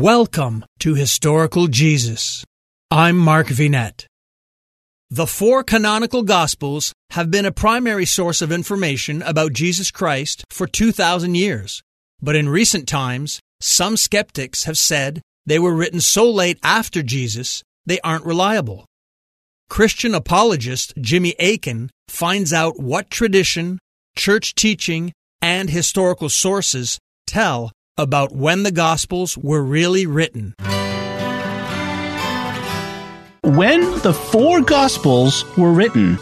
Welcome to Historical Jesus. I'm Mark Vinet. The four canonical Gospels have been a primary source of information about Jesus Christ for 2,000 years. But in recent times, some skeptics have said they were written so late after Jesus they aren't reliable. Christian apologist Jimmy Akin finds out what tradition, church teaching, and historical sources tell about when the Gospels were really written. When the four Gospels were written.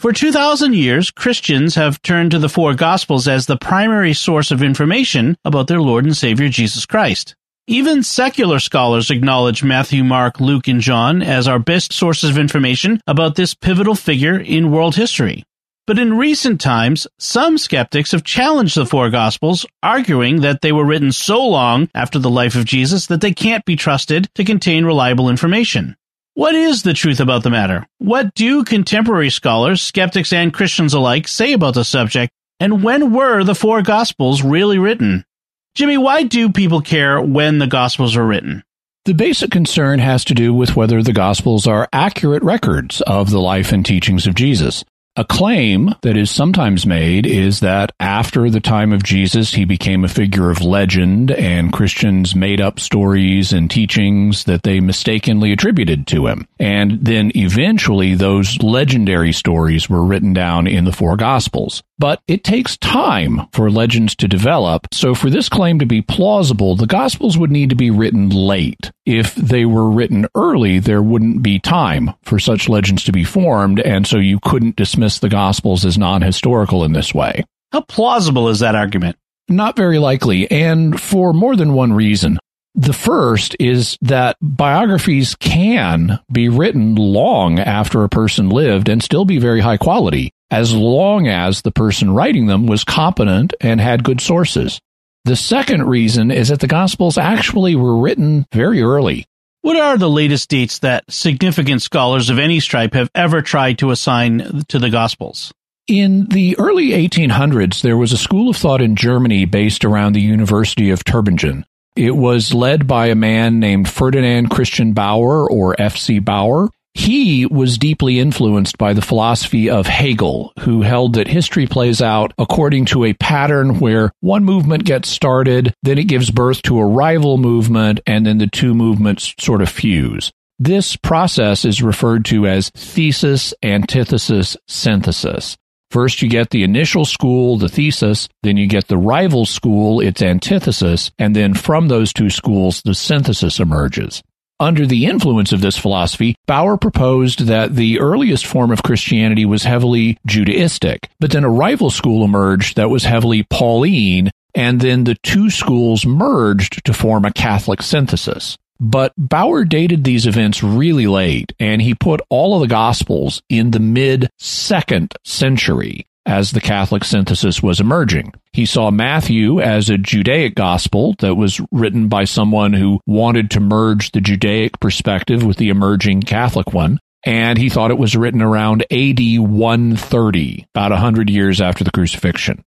For 2,000 years, Christians have turned to the four Gospels as the primary source of information about their Lord and Savior Jesus Christ. Even secular scholars acknowledge Matthew, Mark, Luke, and John as our best sources of information about this pivotal figure in world history. But in recent times, some skeptics have challenged the four Gospels, arguing that they were written so long after the life of Jesus that they can't be trusted to contain reliable information. What is the truth about the matter? What do contemporary scholars, skeptics, and Christians alike say about the subject? And when were the four Gospels really written? Jimmy, why do people care when the Gospels were written? The basic concern has to do with whether the Gospels are accurate records of the life and teachings of Jesus. A claim that is sometimes made is that after the time of Jesus, he became a figure of legend and Christians made up stories and teachings that they mistakenly attributed to him. And then eventually those legendary stories were written down in the four gospels. But it takes time for legends to develop. So for this claim to be plausible, the gospels would need to be written late. If they were written early, there wouldn't be time for such legends to be formed. And so you couldn't dismiss the gospels as non-historical in this way. How plausible is that argument? Not very likely, and for more than one reason. The first is that biographies can be written long after a person lived and still be very high quality, as long as the person writing them was competent and had good sources. The second reason is that the Gospels actually were written very early. What are the latest dates that significant scholars of any stripe have ever tried to assign to the Gospels? In the early 1800s, there was a school of thought in Germany based around the University of Tübingen. It was led by a man named Ferdinand Christian Baur or F.C. Baur. He was deeply influenced by the philosophy of Hegel, who held that history plays out according to a pattern where one movement gets started, then it gives birth to a rival movement, and then the two movements sort of fuse. This process is referred to as thesis, antithesis, synthesis. First, you get the initial school, the thesis, then you get the rival school, its antithesis, and then from those two schools, the synthesis emerges. Under the influence of this philosophy, Baur proposed that the earliest form of Christianity was heavily Judaistic, but then a rival school emerged that was heavily Pauline, and then the two schools merged to form a Catholic synthesis. But Baur dated these events really late, and he put all of the Gospels in the mid second century as the Catholic synthesis was emerging. He saw Matthew as a Judaic gospel that was written by someone who wanted to merge the Judaic perspective with the emerging Catholic one. And he thought it was written around AD 130, about 100 years after the crucifixion.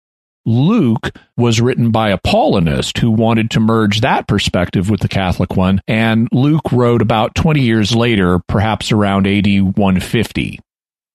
Luke was written by a Paulinist who wanted to merge that perspective with the Catholic one, and Luke wrote about 20 years later, perhaps around AD 150.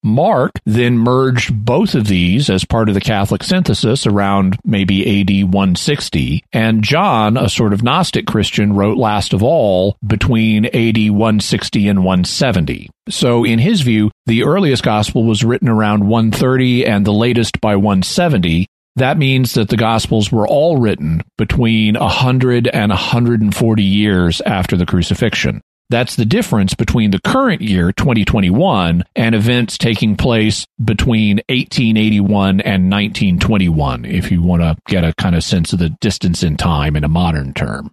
Mark then merged both of these as part of the Catholic synthesis around maybe AD 160, and John, a sort of Gnostic Christian, wrote last of all between AD 160 and 170. So, in his view, the earliest gospel was written around 130 and the latest by 170, that means that the Gospels were all written between 100 and 140 years after the crucifixion. That's the difference between the current year, 2021, and events taking place between 1881 and 1921, if you want to get a kind of sense of the distance in time in a modern term.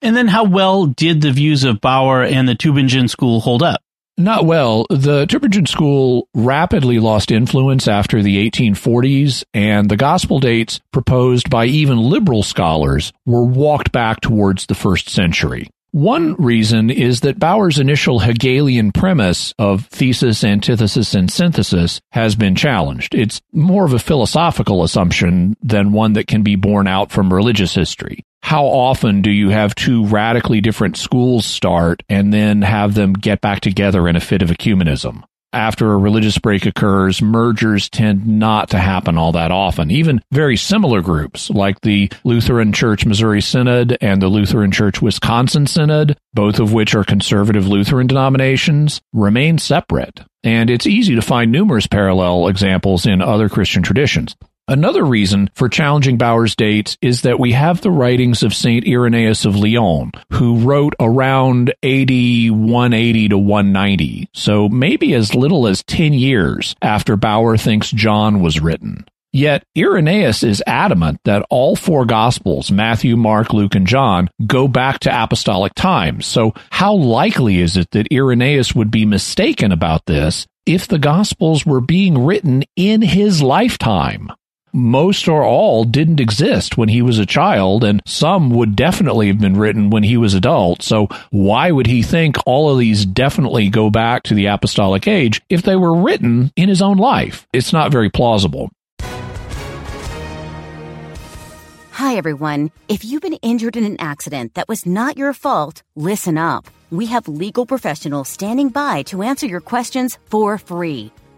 And then how well did the views of Baur and the Tübingen school hold up? Not well. The Tübingen school rapidly lost influence after the 1840s, and the gospel dates proposed by even liberal scholars were walked back towards the first century. One reason is that Baur's initial Hegelian premise of thesis, antithesis, and synthesis has been challenged. It's more of a philosophical assumption than one that can be borne out from religious history. how often do you have two radically different schools start and then have them get back together in a fit of ecumenism? After a religious break occurs, mergers tend not to happen all that often. Even very similar groups like the Lutheran Church Missouri Synod and the Lutheran Church Wisconsin Synod, both of which are conservative Lutheran denominations, remain separate. And it's easy to find numerous parallel examples in other Christian traditions. Another reason for challenging Baur's dates is that we have the writings of St. Irenaeus of Lyon, who wrote around AD 180 to 190, so maybe as little as 10 years after Baur thinks John was written. Yet Irenaeus is adamant that all four Gospels, Matthew, Mark, Luke, and John, go back to apostolic times. So how likely is it that Irenaeus would be mistaken about this if the Gospels were being written in his lifetime? Most or all didn't exist when he was a child, and some would definitely have been written when he was adult. So why would he think all of these definitely go back to the apostolic age if they were written in his own life? It's not very plausible. Hi, everyone. If you've been injured in an accident that was not your fault, listen up. We have legal professionals standing by to answer your questions for free.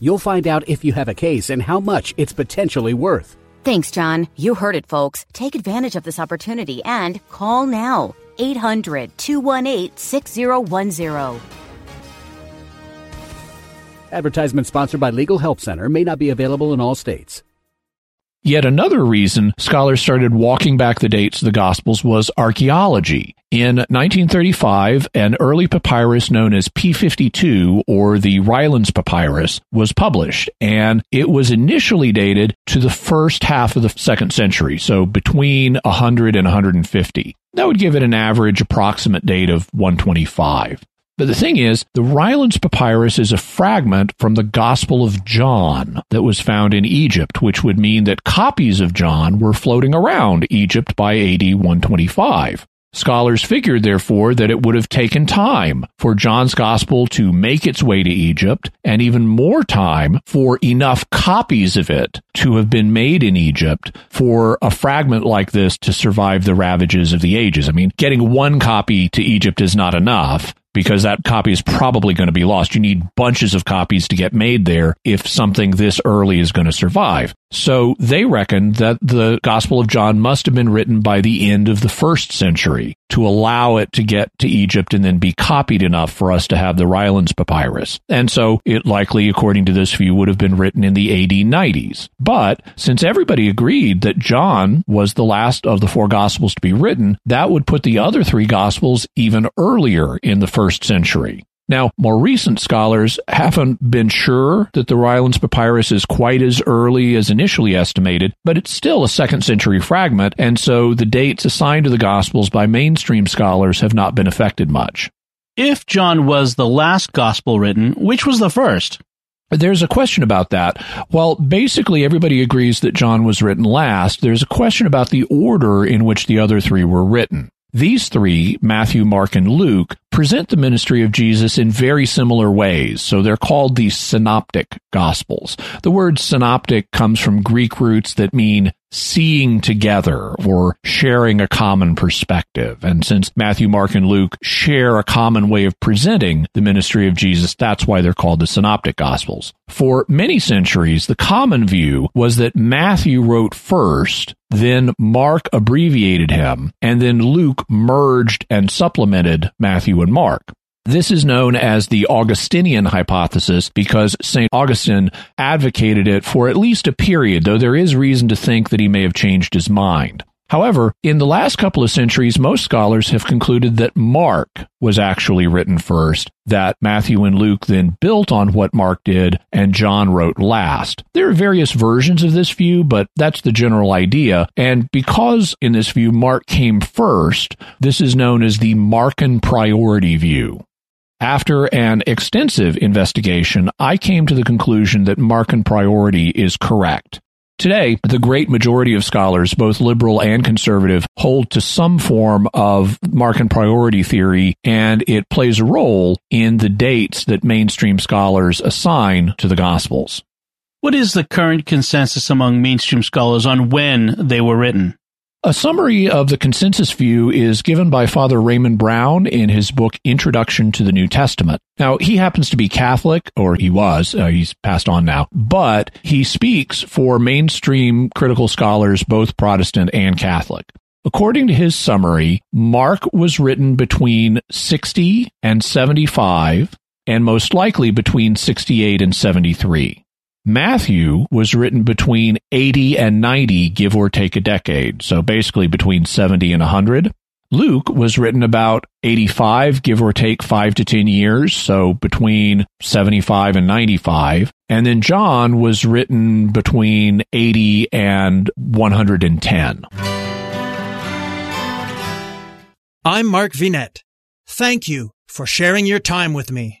You'll find out if you have a case and how much it's potentially worth. Thanks, John. You heard it, folks. Take advantage of this opportunity and call now. 800 218 6010. Advertisement sponsored by Legal Help Center may not be available in all states. Yet another reason scholars started walking back the dates of the Gospels was archaeology. In 1935, an early papyrus known as P52 or the Rylands Papyrus was published, and it was initially dated to the first half of the second century, so between 100 and 150. That would give it an average approximate date of 125. But the thing is, the Rylands Papyrus is a fragment from the Gospel of John that was found in Egypt, which would mean that copies of John were floating around Egypt by AD 125. Scholars figured, therefore, that it would have taken time for John's Gospel to make its way to Egypt, and even more time for enough copies of it to have been made in Egypt for a fragment like this to survive the ravages of the ages. I mean, getting one copy to Egypt is not enough because that copy is probably going to be lost. You need bunches of copies to get made there if something this early is going to survive. So they reckon that the Gospel of John must have been written by the end of the first century to allow it to get to Egypt and then be copied enough for us to have the Rylands papyrus. And so it likely, according to this view, would have been written in the AD 90s. But since everybody agreed that John was the last of the four Gospels to be written, that would put the other three Gospels even earlier in the first century. Now, more recent scholars haven't been sure that the Rylands papyrus is quite as early as initially estimated, but it's still a second century fragment, and so the dates assigned to the Gospels by mainstream scholars have not been affected much. If John was the last Gospel written, which was the first? There's a question about that. Well, basically, everybody agrees that John was written last. There's a question about the order in which the other three were written. These three, Matthew, Mark, and Luke, present the ministry of Jesus in very similar ways. So they're called the synoptic gospels. The word synoptic comes from Greek roots that mean seeing together or sharing a common perspective. And since Matthew, Mark, and Luke share a common way of presenting the ministry of Jesus, that's why they're called the synoptic gospels. For many centuries, the common view was that Matthew wrote first, then Mark abbreviated him, and then Luke merged and supplemented Matthew and Mark. This is known as the Augustinian hypothesis because St. Augustine advocated it for at least a period, though there is reason to think that he may have changed his mind. However, in the last couple of centuries, most scholars have concluded that Mark was actually written first, that Matthew and Luke then built on what Mark did, and John wrote last. There are various versions of this view, but that's the general idea. And because in this view Mark came first, this is known as the Markan priority view. After an extensive investigation, I came to the conclusion that Markan priority is correct. Today, the great majority of scholars, both liberal and conservative, hold to some form of Markan priority theory, and it plays a role in the dates that mainstream scholars assign to the Gospels. What is the current consensus among mainstream scholars on when they were written? A summary of the consensus view is given by Father Raymond Brown in his book Introduction to the New Testament. Now, he happens to be Catholic, or he was, uh, he's passed on now, but he speaks for mainstream critical scholars, both Protestant and Catholic. According to his summary, Mark was written between 60 and 75, and most likely between 68 and 73. Matthew was written between 80 and 90, give or take a decade. So basically between 70 and 100. Luke was written about 85, give or take 5 to 10 years, so between 75 and 95. And then John was written between 80 and 110. I'm Mark Vinet. Thank you for sharing your time with me.